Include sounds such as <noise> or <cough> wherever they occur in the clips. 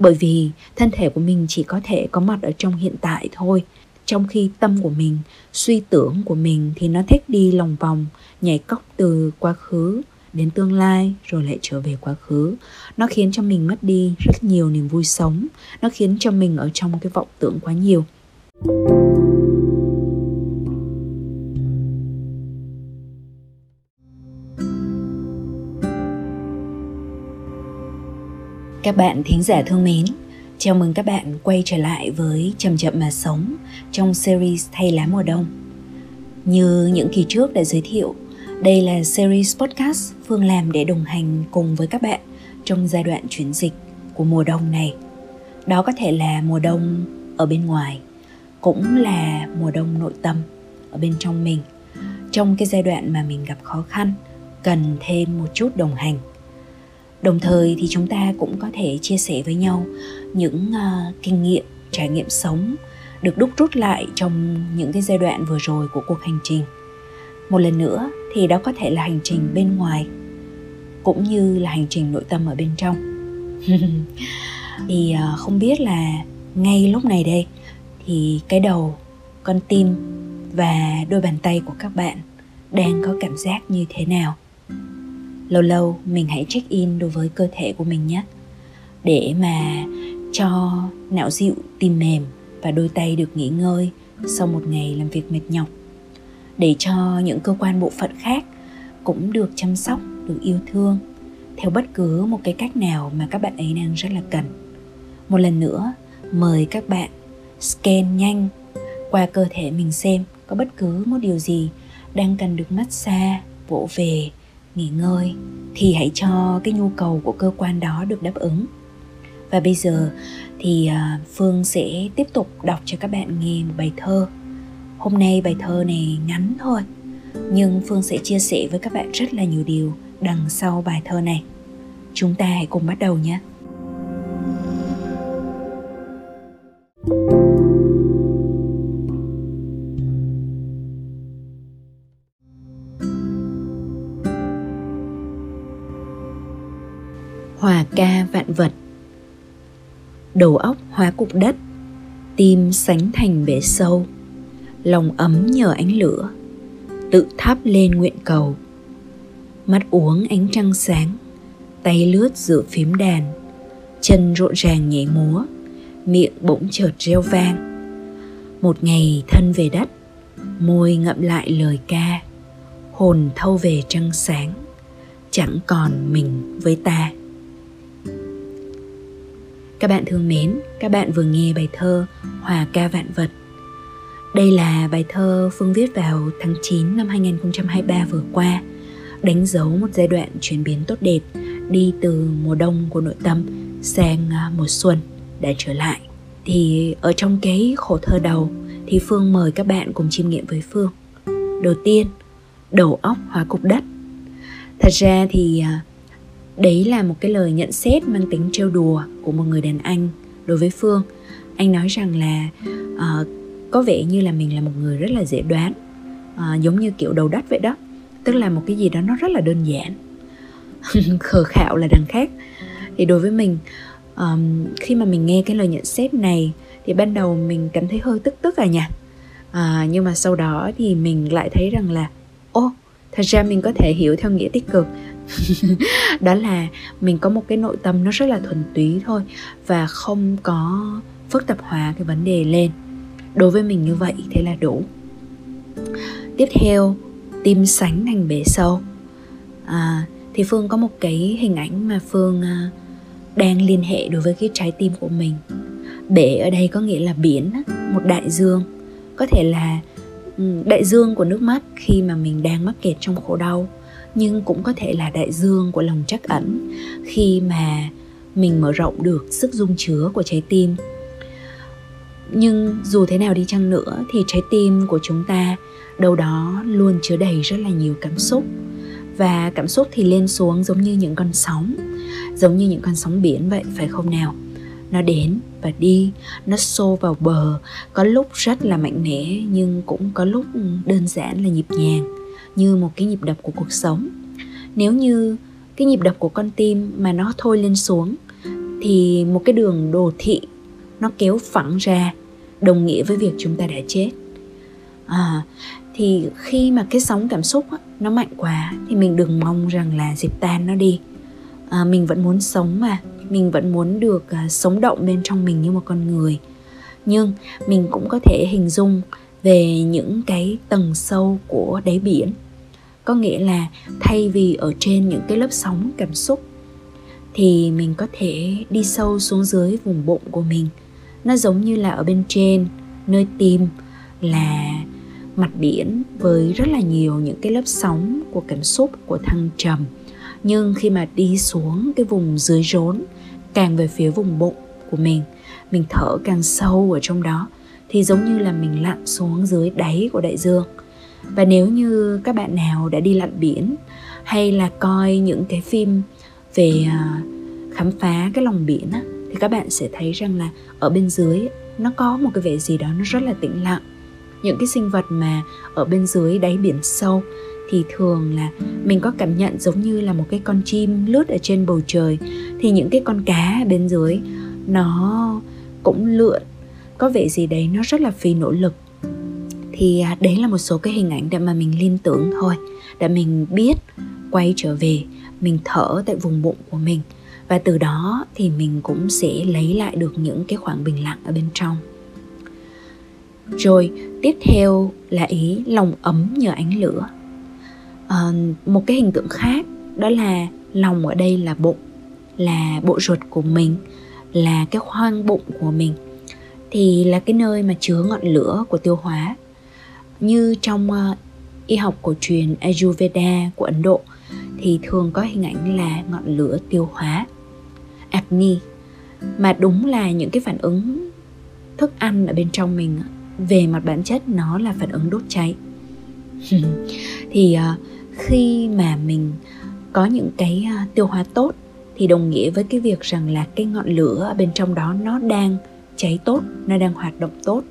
bởi vì thân thể của mình chỉ có thể có mặt ở trong hiện tại thôi. Trong khi tâm của mình, suy tưởng của mình thì nó thích đi lòng vòng, nhảy cóc từ quá khứ đến tương lai rồi lại trở về quá khứ. Nó khiến cho mình mất đi rất nhiều niềm vui sống. Nó khiến cho mình ở trong cái vọng tưởng quá nhiều. Các bạn thính giả thương mến chào mừng các bạn quay trở lại với chậm chậm mà sống trong series thay lá mùa đông như những kỳ trước đã giới thiệu đây là series podcast Phương làm để đồng hành cùng với các bạn trong giai đoạn chuyển dịch của mùa đông này. Đó có thể là mùa đông ở bên ngoài, cũng là mùa đông nội tâm ở bên trong mình. Trong cái giai đoạn mà mình gặp khó khăn, cần thêm một chút đồng hành. Đồng thời thì chúng ta cũng có thể chia sẻ với nhau những uh, kinh nghiệm, trải nghiệm sống được đúc rút lại trong những cái giai đoạn vừa rồi của cuộc hành trình. Một lần nữa thì đó có thể là hành trình bên ngoài cũng như là hành trình nội tâm ở bên trong. <laughs> Thì uh, không biết là ngay lúc này đây thì cái đầu con tim và đôi bàn tay của các bạn đang có cảm giác như thế nào? Lâu lâu mình hãy check in đối với cơ thể của mình nhé. Để mà cho não dịu, tim mềm và đôi tay được nghỉ ngơi sau một ngày làm việc mệt nhọc. Để cho những cơ quan bộ phận khác cũng được chăm sóc, được yêu thương theo bất cứ một cái cách nào mà các bạn ấy đang rất là cần. Một lần nữa, mời các bạn scan nhanh qua cơ thể mình xem có bất cứ một điều gì đang cần được massage, vỗ về nghỉ ngơi thì hãy cho cái nhu cầu của cơ quan đó được đáp ứng. Và bây giờ thì à, phương sẽ tiếp tục đọc cho các bạn nghe một bài thơ. Hôm nay bài thơ này ngắn thôi, Nhưng Phương sẽ chia sẻ với các bạn rất là nhiều điều đằng sau bài thơ này. Chúng ta hãy cùng bắt đầu nhé. Ca vạn vật. Đầu óc hóa cục đất, Tim sánh thành bể sâu, lòng ấm nhờ ánh lửa, tự thắp lên nguyện cầu. Mắt uống ánh trăng sáng, tay lướt giữa phím đàn, chân rộn ràng nhảy múa, miệng bỗng chợt reo vang. Một ngày thân về đất, môi ngậm lại lời ca, hồn thâu về trăng sáng, chẳng còn mình với ta các bạn thương mến các bạn vừa nghe bài thơ hòa ca vạn vật đây là bài thơ Phương viết vào tháng 9 năm 2023 vừa qua, đánh dấu một giai đoạn chuyển biến tốt đẹp đi từ mùa đông của nội tâm sang à, mùa xuân đã trở lại. Thì ở trong cái khổ thơ đầu thì Phương mời các bạn cùng chiêm nghiệm với Phương. Đầu tiên, đầu óc hóa cục đất. Thật ra thì à, đấy là một cái lời nhận xét mang tính trêu đùa của một người đàn anh đối với Phương. Anh nói rằng là uh, có vẻ như là mình là một người rất là dễ đoán uh, giống như kiểu đầu đất vậy đó. Tức là một cái gì đó nó rất là đơn giản. <laughs> Khờ khạo là đằng khác. Thì đối với mình um, khi mà mình nghe cái lời nhận xét này thì ban đầu mình cảm thấy hơi tức tức à nhỉ? À, nhưng mà sau đó thì mình lại thấy rằng là ô thật ra mình có thể hiểu theo nghĩa tích cực. <laughs> đó là mình có một cái nội tâm nó rất là thuần túy thôi và không có phức tạp hóa cái vấn đề lên. Đối với mình như vậy thế là đủ. Tiếp theo tim sánh thành bể sâu. À, thì phương có một cái hình ảnh mà phương à, đang liên hệ đối với cái trái tim của mình. Bể ở đây có nghĩa là biển một đại dương. Có thể là ừ, đại dương của nước mắt khi mà mình đang mắc kẹt trong khổ đau nhưng cũng có thể là đại dương của lòng trắc ẩn, khi mà mình mở rộng được sức dung chứa của trái tim. Nhưng dù thế nào đi chăng nữa thì trái tim của chúng ta đâu đó luôn chứa đầy rất là nhiều cảm xúc. Và cảm xúc thì lên xuống giống như những con sóng, giống như những con sóng biển vậy, phải không nào? Nó đến và đi, nó xô vào bờ, có lúc rất là mạnh mẽ nhưng cũng có lúc đơn giản là nhịp nhàng như một cái nhịp đập của cuộc sống. Nếu như cái nhịp đập của con tim mà nó thôi lên xuống thì một cái đường đồ thị nó kéo phẳng ra đồng nghĩa với việc chúng ta đã chết. À, thì khi mà cái sóng cảm xúc á, nó mạnh quá thì mình đừng mong rằng là dịp tan nó đi. À, mình vẫn muốn sống mà mình vẫn muốn được à, sống động bên trong mình như một con người. Nhưng mình cũng có thể hình dung về những cái tầng sâu của đáy biển. Có nghĩa là thay vì ở trên những cái lớp sóng cảm xúc, thì mình có thể đi sâu xuống dưới vùng bụng của mình. Nó giống như là ở bên trên, nơi tim là mặt biển với rất là nhiều những cái lớp sóng của cảm xúc của thăng trầm. Nhưng khi mà đi xuống cái vùng dưới rốn, càng về phía vùng bụng của mình mình thở càng sâu ở trong đó thì giống như là mình lặn xuống dưới đáy của đại dương. Và nếu như các bạn nào đã đi lặn biển hay là coi những cái phim về à, khám phá cái lòng biển á, thì các bạn sẽ thấy rằng là ở bên dưới nó có một cái vẻ gì đó nó rất là tĩnh lặng. Những cái sinh vật mà ở bên dưới đáy biển sâu thì thường là mình có cảm nhận giống như là một cái con chim lướt ở trên bầu trời. Thì những cái con cá bên dưới nó cũng lượn có vẻ gì đấy nó rất là phi nỗ lực. Thì à, đấy là một số cái hình ảnh để mà mình liên tưởng thôi để mình biết quay trở về mình thở tại vùng bụng của mình. Và từ đó thì mình cũng sẽ lấy lại được những cái khoảng bình lặng ở bên trong. Rồi tiếp theo là ý lòng ấm nhờ ánh lửa. À, một cái hình tượng khác đó là lòng ở đây là bụng là bộ ruột của mình là cái khoang bụng của mình thì là cái nơi mà chứa ngọn lửa của tiêu hóa. Như trong uh, y học cổ truyền Ayurveda của Ấn Độ thì thường có hình ảnh là ngọn lửa tiêu hóa Agni. Mà đúng là những cái phản ứng thức ăn ở bên trong mình về mặt bản chất nó là phản ứng đốt cháy. <laughs> Thì uh, khi mà mình có những cái uh, tiêu hóa tốt thì đồng nghĩa với cái việc rằng là cái ngọn lửa ở bên trong đó nó đang cháy tốt nó đang hoạt động tốt.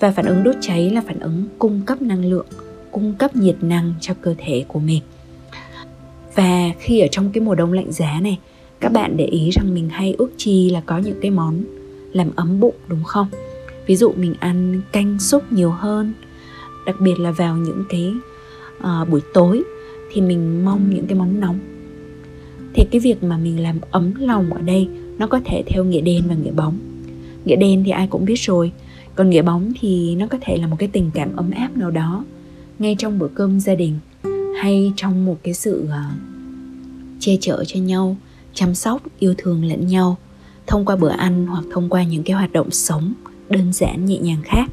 Và phản ứng đốt cháy là phản ứng cung cấp năng lượng cung cấp nhiệt năng cho cơ thể của mình. Và khi ở trong cái mùa đông lạnh giá này các bạn để ý rằng mình hay ước chi là có những cái món làm ấm bụng đúng không? Ví dụ mình ăn canh súp nhiều hơn đặc biệt là vào những cái uh, buổi tối thì mình mong những cái món nóng. Thì cái việc mà mình làm ấm lòng ở đây nó có thể theo nghĩa đen và nghĩa bóng nghĩa đen thì ai cũng biết rồi. Còn nghĩa bóng thì nó có thể là một cái tình cảm ấm áp nào đó ngay trong bữa cơm gia đình hay trong một cái sự uh, che chở cho nhau chăm sóc yêu thương lẫn nhau thông qua bữa ăn hoặc thông qua những cái hoạt động sống đơn giản nhẹ nhàng khác.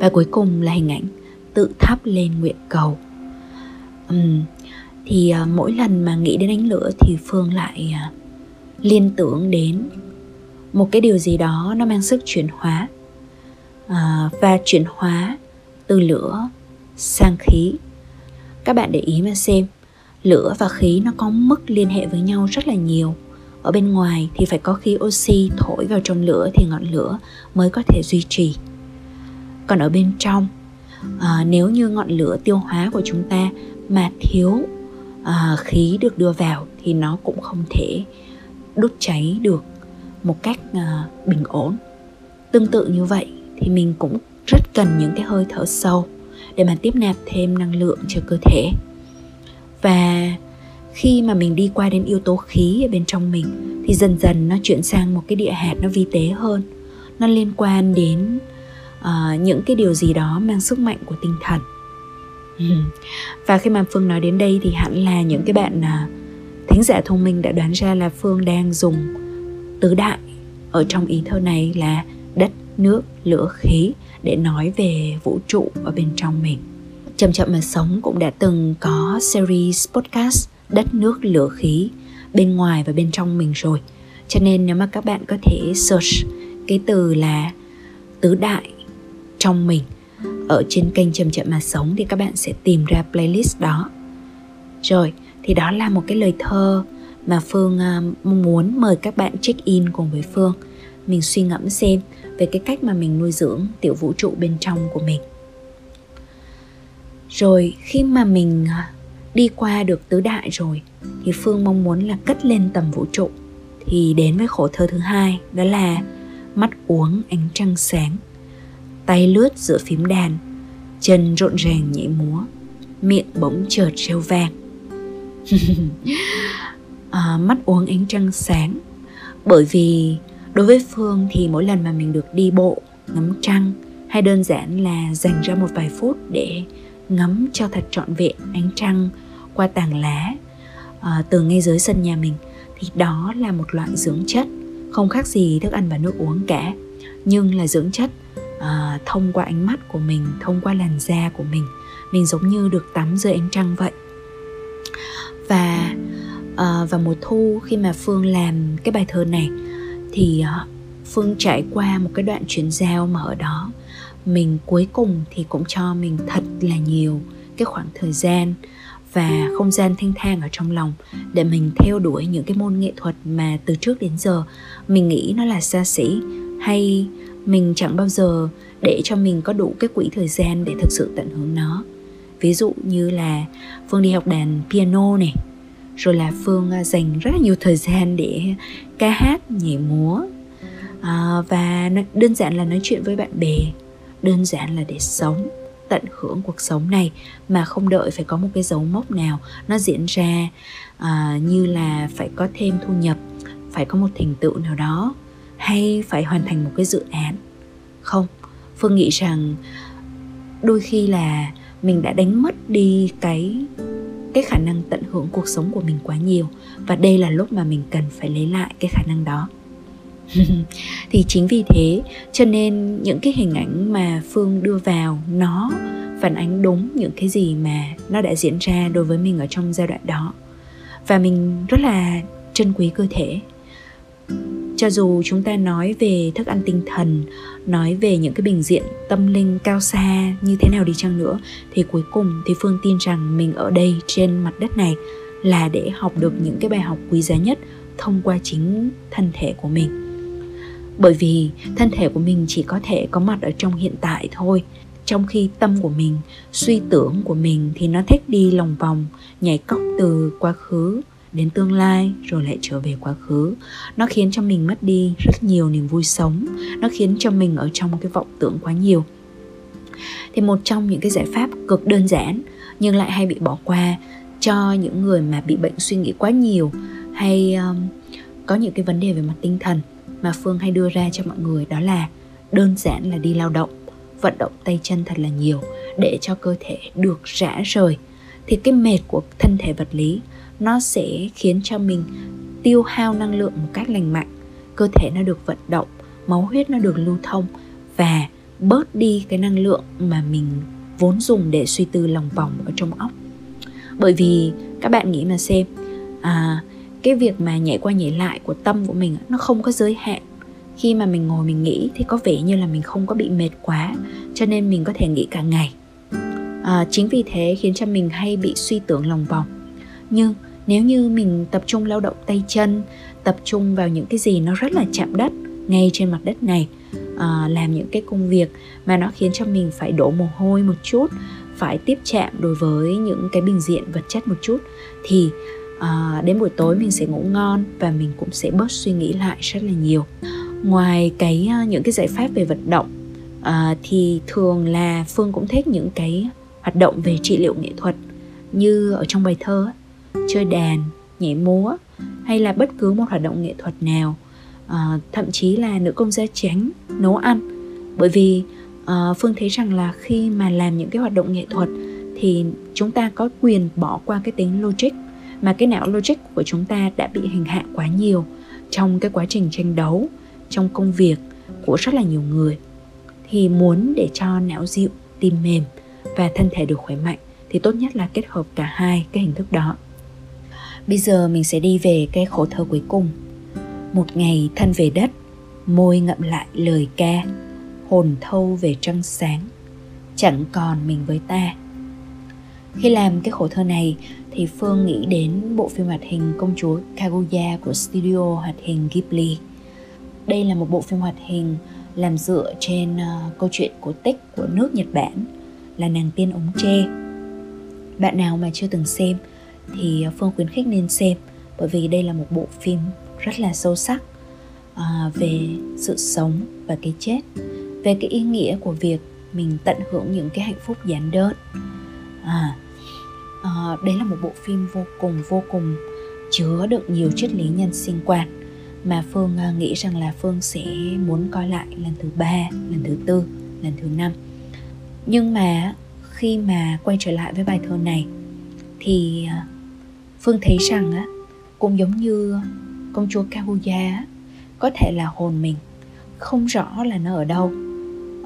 Và cuối cùng là hình ảnh tự thắp lên nguyện cầu. Uhm, thì uh, mỗi lần mà nghĩ đến ánh lửa thì phương lại uh, liên tưởng đến một cái điều gì đó nó mang sức chuyển hóa à, và chuyển hóa từ lửa sang khí. Các bạn để ý mà xem lửa và khí nó có mức liên hệ với nhau rất là nhiều. Ở bên ngoài thì phải có khí oxy thổi vào trong lửa thì ngọn lửa mới có thể duy trì. Còn ở bên trong à, nếu như ngọn lửa tiêu hóa của chúng ta mà thiếu à, khí được đưa vào thì nó cũng không thể đốt cháy được một cách uh, bình ổn. Tương tự như vậy thì mình cũng rất cần những cái hơi thở sâu để mà tiếp nạp thêm năng lượng cho cơ thể. Và khi mà mình đi qua đến yếu tố khí ở bên trong mình thì dần dần nó chuyển sang một cái địa hạt nó vi tế hơn. Nó liên quan đến uh, những cái điều gì đó mang sức mạnh của tinh thần. <laughs> Và khi mà phương nói đến đây thì hẳn là những cái bạn uh, thính giả thông minh đã đoán ra là phương đang dùng tứ đại. Ở trong ý thơ này là đất, nước, lửa, khí để nói về vũ trụ ở bên trong mình. Chậm chậm mà sống cũng đã từng có series podcast đất, nước, lửa, khí bên ngoài và bên trong mình rồi. Cho nên nếu mà các bạn có thể search cái từ là tứ đại trong mình ở trên kênh chậm chậm mà sống thì các bạn sẽ tìm ra playlist đó. Rồi, thì đó là một cái lời thơ mà phương à, mong muốn mời các bạn check in cùng với phương. Mình suy ngẫm xem về cái cách mà mình nuôi dưỡng tiểu vũ trụ bên trong của mình. Rồi khi mà mình à, đi qua được tứ đại rồi, thì phương mong muốn là cất lên tầm vũ trụ. Thì đến với khổ thơ thứ hai, đó là mắt uống ánh trăng sáng, tay lướt giữa phím đàn, chân rộn ràng nhảy múa, miệng bỗng chợt reo vang. <laughs> à, mắt uống ánh trăng sáng. Bởi vì đối với phương thì mỗi lần mà mình được đi bộ ngắm trăng hay đơn giản là dành ra một vài phút để ngắm cho thật trọn vẹn ánh trăng qua tàng lá à, từ ngay dưới sân nhà mình thì đó là một loại dưỡng chất không khác gì thức ăn và nước uống cả. Nhưng là dưỡng chất à, thông qua ánh mắt của mình thông qua làn da của mình mình giống như được tắm dưới ánh trăng vậy. Và à, vào mùa thu khi mà phương làm cái bài thơ này thì à, phương trải qua một cái đoạn chuyển giao mà ở đó. Mình cuối cùng thì cũng cho mình thật là nhiều cái khoảng thời gian và không gian thanh thang ở trong lòng để mình theo đuổi những cái môn nghệ thuật mà từ trước đến giờ mình nghĩ nó là xa xỉ. Hay mình chẳng bao giờ để cho mình có đủ cái quỹ thời gian để thực sự tận hưởng nó. Ví dụ như là phương đi học đàn piano này rồi là phương à, dành rất là nhiều thời gian để ca hát nhảy múa. À, và đơn giản là nói chuyện với bạn bè. Đơn giản là để sống tận hưởng cuộc sống này mà không đợi phải có một cái dấu mốc nào. Nó diễn ra à, như là phải có thêm thu nhập phải có một thành tựu nào đó hay phải hoàn thành một cái dự án. Không phương nghĩ rằng đôi khi là mình đã đánh mất đi cái cái khả năng tận hưởng cuộc sống của mình quá nhiều và đây là lúc mà mình cần phải lấy lại cái khả năng đó. <laughs> Thì chính vì thế, cho nên những cái hình ảnh mà phương đưa vào nó phản ánh đúng những cái gì mà nó đã diễn ra đối với mình ở trong giai đoạn đó. Và mình rất là trân quý cơ thể cho dù chúng ta nói về thức ăn tinh thần, nói về những cái bình diện tâm linh cao xa như thế nào đi chăng nữa, thì cuối cùng thì phương tin rằng mình ở đây trên mặt đất này là để học được những cái bài học quý giá nhất thông qua chính thân thể của mình. Bởi vì thân thể của mình chỉ có thể có mặt ở trong hiện tại thôi. Trong khi tâm của mình, suy tưởng của mình thì nó thích đi lòng vòng, nhảy cóc từ quá khứ đến tương lai rồi lại trở về quá khứ. Nó khiến cho mình mất đi rất nhiều niềm vui sống. Nó khiến cho mình ở trong cái vọng tưởng quá nhiều. Thì một trong những cái giải pháp cực đơn giản nhưng lại hay bị bỏ qua cho những người mà bị bệnh suy nghĩ quá nhiều hay um, có những cái vấn đề về mặt tinh thần mà phương hay đưa ra cho mọi người đó là đơn giản là đi lao động vận động tay chân thật là nhiều để cho cơ thể được rã rời. Thì cái mệt của thân thể vật lý nó sẽ khiến cho mình tiêu hao năng lượng một cách lành mạnh. Cơ thể nó được vận động máu huyết nó được lưu thông và bớt đi cái năng lượng mà mình vốn dùng để suy tư lòng vòng ở trong óc. Bởi vì các bạn nghĩ mà xem à, cái việc mà nhảy qua nhảy lại của tâm của mình nó không có giới hạn. Khi mà mình ngồi mình nghĩ thì có vẻ như là mình không có bị mệt quá cho nên mình có thể nghĩ cả ngày. À, chính vì thế khiến cho mình hay bị suy tưởng lòng vòng. Nhưng nếu như mình tập trung lao động tay chân tập trung vào những cái gì nó rất là chạm đất ngay trên mặt đất này à, làm những cái công việc mà nó khiến cho mình phải đổ mồ hôi một chút phải tiếp chạm đối với những cái bình diện vật chất một chút thì à, đến buổi tối mình sẽ ngủ ngon và mình cũng sẽ bớt suy nghĩ lại rất là nhiều. Ngoài cái ờ, những cái giải pháp về vận động à, thì thường là phương cũng thích những cái hoạt động về trị liệu nghệ thuật như ở trong bài thơ chơi đàn nhảy múa hay là bất cứ một hoạt động nghệ thuật nào. À, thậm chí là nữ công gia chánh nấu ăn. Bởi vì à, phương thấy rằng là khi mà làm những cái hoạt động nghệ thuật thì chúng ta có quyền bỏ qua cái tính logic mà cái não logic của chúng ta đã bị hình hạ quá nhiều trong cái quá trình tranh đấu trong công việc của rất là nhiều người. Thì muốn để cho não dịu tim mềm và thân thể được khỏe mạnh thì tốt nhất là kết hợp cả hai cái hình thức đó bây giờ mình sẽ đi về cái khổ thơ cuối cùng một ngày thân về đất môi ngậm lại lời ca hồn thâu về trăng sáng chẳng còn mình với ta khi làm cái khổ thơ này thì Phương nghĩ đến bộ phim hoạt hình Công chúa Kaguya của studio hoạt hình Ghibli. Đây là một bộ phim hoạt hình làm dựa trên uh, câu chuyện cổ tích của nước Nhật Bản là nàng tiên ống tre. Bạn nào mà chưa từng xem thì à, Phương khuyến khích nên xem bởi vì đây là một bộ phim rất là sâu sắc à, về sự sống và cái chết về cái ý nghĩa của việc mình tận hưởng những cái hạnh phúc giản đơn. À, à, đấy là một bộ phim vô cùng vô cùng chứa đựng nhiều triết lý nhân sinh quan mà phương à, nghĩ rằng là phương sẽ muốn coi lại lần thứ ba lần thứ tư lần thứ năm. Nhưng mà khi mà quay trở lại với bài thơ này thì uh, phương thấy rằng á cũng giống như công chúa Kaguya có thể là hồn mình không rõ là nó ở đâu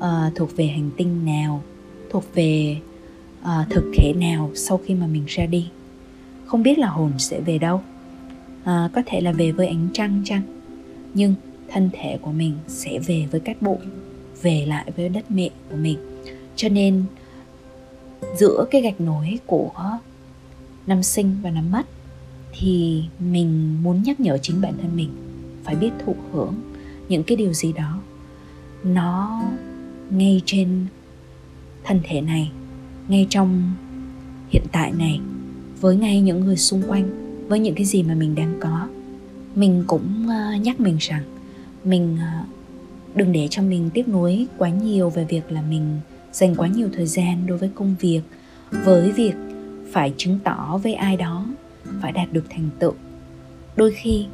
à, thuộc về hành tinh nào thuộc về à, thực thể nào sau khi mà mình ra đi. Không biết là hồn sẽ về đâu. À, có thể là về với ánh trăng chăng? Nhưng thân thể của mình sẽ về với cát bụi về lại với đất mẹ của mình. Cho nên giữa cái gạch nối của năm sinh và năm mất, thì mình muốn nhắc nhở chính bản thân mình phải biết thụ hưởng những cái điều gì đó. Nó ngay trên thân thể này, ngay trong hiện tại này, với ngay những người xung quanh, với những cái gì mà mình đang có. Mình cũng ờ, nhắc mình rằng mình ờ, đừng để cho mình tiếc nuối quá nhiều về việc là mình dành quá nhiều thời gian đối với công việc, với việc phải chứng tỏ với ai đó phải đạt được thành tựu. Đôi khi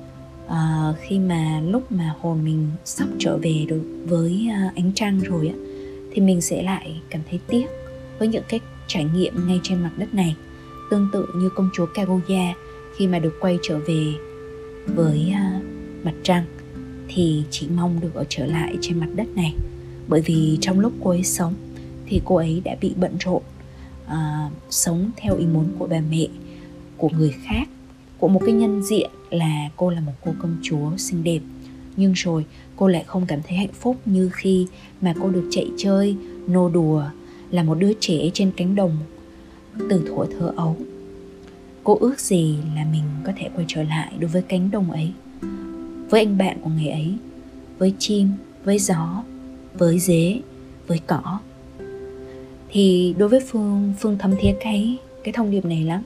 uh, khi mà lúc mà hồn mình sắp trở về được với uh, ánh trăng rồi á thì mình sẽ lại cảm thấy tiếc với những cái trải nghiệm ngay trên mặt đất này. Tương tự như công chúa Kaguya khi mà được quay trở về với uh, mặt trăng thì chỉ mong được ở trở lại trên mặt đất này. Bởi vì trong lúc cô ấy sống thì cô ấy đã bị bận rộn À, sống theo ý muốn của bà mẹ, của người khác, của một cái nhân diện là cô là một cô công chúa xinh đẹp. Nhưng rồi, cô lại không cảm thấy hạnh phúc như khi mà cô được chạy chơi, nô đùa, là một đứa trẻ trên cánh đồng từ thuở thơ ấu. Cô ước gì là mình có thể quay trở lại đối với cánh đồng ấy, với anh bạn của ngày ấy, với chim, với gió, với dế, với cỏ thì đối với phương phương thấm thiết cái cái thông điệp này lắm.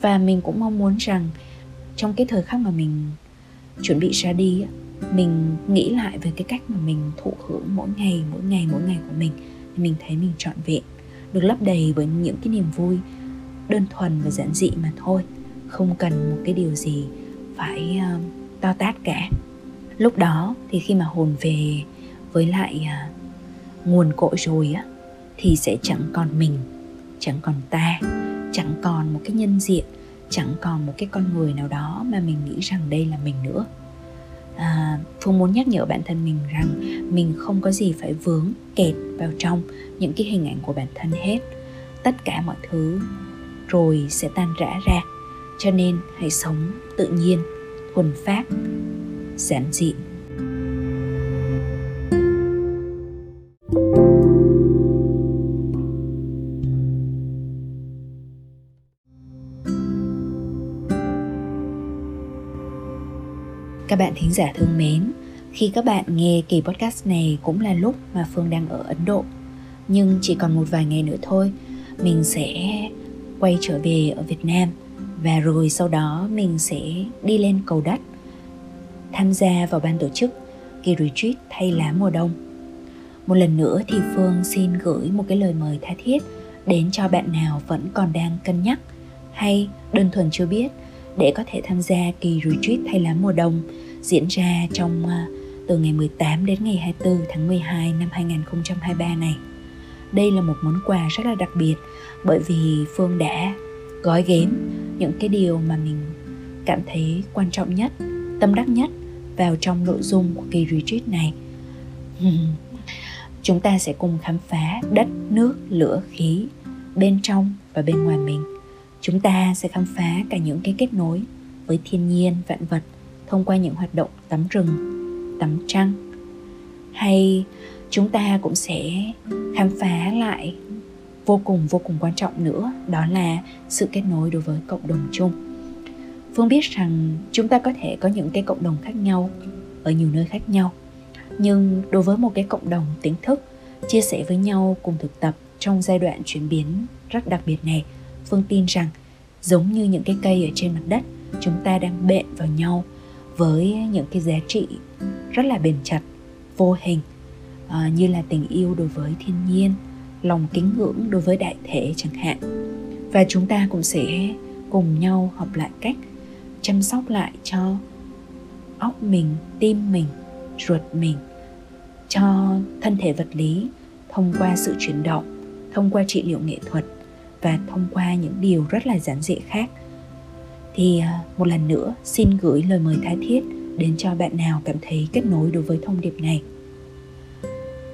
Và mình cũng mong muốn rằng trong cái thời khắc mà mình chuẩn bị ra đi mình nghĩ lại về cái cách mà mình thụ hưởng mỗi ngày mỗi ngày mỗi ngày của mình thì mình thấy mình trọn vẹn được lấp đầy với những cái niềm vui đơn thuần và giản dị mà thôi. Không cần một cái điều gì phải uh, to tát cả. Lúc đó thì khi mà hồn về với lại uh, nguồn cội rồi á thì sẽ chẳng còn mình chẳng còn ta chẳng còn một cái nhân diện chẳng còn một cái con người nào đó mà mình nghĩ rằng đây là mình nữa. À, phương muốn nhắc nhở bản thân mình rằng mình không có gì phải vướng kẹt vào trong những cái hình ảnh của bản thân hết. Tất cả mọi thứ rồi sẽ tan rã ra cho nên hãy sống tự nhiên thuần phát giản dị. Các bạn thính giả thương mến, khi các bạn nghe kỳ podcast này cũng là lúc mà Phương đang ở Ấn Độ. Nhưng chỉ còn một vài ngày nữa thôi, mình sẽ quay trở về ở Việt Nam và rồi sau đó mình sẽ đi lên cầu đất tham gia vào ban tổ chức kỳ retreat thay lá mùa đông. Một lần nữa thì Phương xin gửi một cái lời mời tha thiết đến cho bạn nào vẫn còn đang cân nhắc hay đơn thuần chưa biết để có thể tham gia kỳ retreat thay lá mùa đông diễn ra trong à, từ ngày 18 đến ngày 24 tháng 12 năm 2023 này. Đây là một món quà rất là đặc biệt bởi vì Phương đã gói ghém những cái điều mà mình cảm thấy quan trọng nhất, tâm đắc nhất vào trong nội dung của kỳ retreat này. <laughs> Chúng ta sẽ cùng khám phá đất, nước, lửa, khí bên trong và bên ngoài mình. Chúng ta sẽ khám phá cả những cái kết nối với thiên nhiên, vạn vật thông qua những hoạt động tắm rừng tắm trăng. Hay chúng ta cũng sẽ khám phá lại vô cùng vô cùng quan trọng nữa đó là sự kết nối đối với cộng đồng chung. Phương biết rằng chúng ta có thể có những cái cộng đồng khác nhau ở nhiều nơi khác nhau. Nhưng đối với một cái cộng đồng tỉnh thức chia sẻ với nhau cùng thực tập trong giai đoạn chuyển biến rất đặc biệt này phương tin rằng giống như những cái cây ở trên mặt đất chúng ta đang bện vào nhau với những cái giá trị rất là bền chặt vô hình à, như là tình yêu đối với thiên nhiên lòng kính ngưỡng đối với đại thể chẳng hạn. Và chúng ta cũng sẽ cùng nhau học lại cách chăm sóc lại cho óc mình tim mình ruột mình cho thân thể vật lý thông qua sự chuyển động thông qua trị liệu nghệ thuật và thông qua những điều rất là giản dị khác. Thì à, một lần nữa, xin gửi lời mời tha thiết đến cho bạn nào cảm thấy kết nối đối với thông điệp này.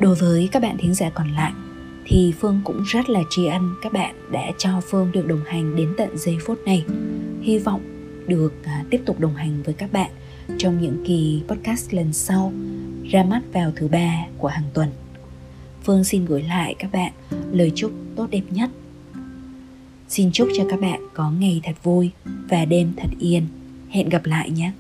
Đối với các bạn thính giả còn lại, thì phương cũng rất là tri ân các bạn đã cho phương được đồng hành đến tận giây phút này. Hy vọng được à, tiếp tục đồng hành với các bạn trong những kỳ podcast lần sau, ra mắt vào thứ ba của hàng tuần. Phương xin gửi lại các bạn lời chúc tốt đẹp nhất xin chúc cho các bạn có ngày thật vui và đêm thật yên. Hẹn gặp lại nhé!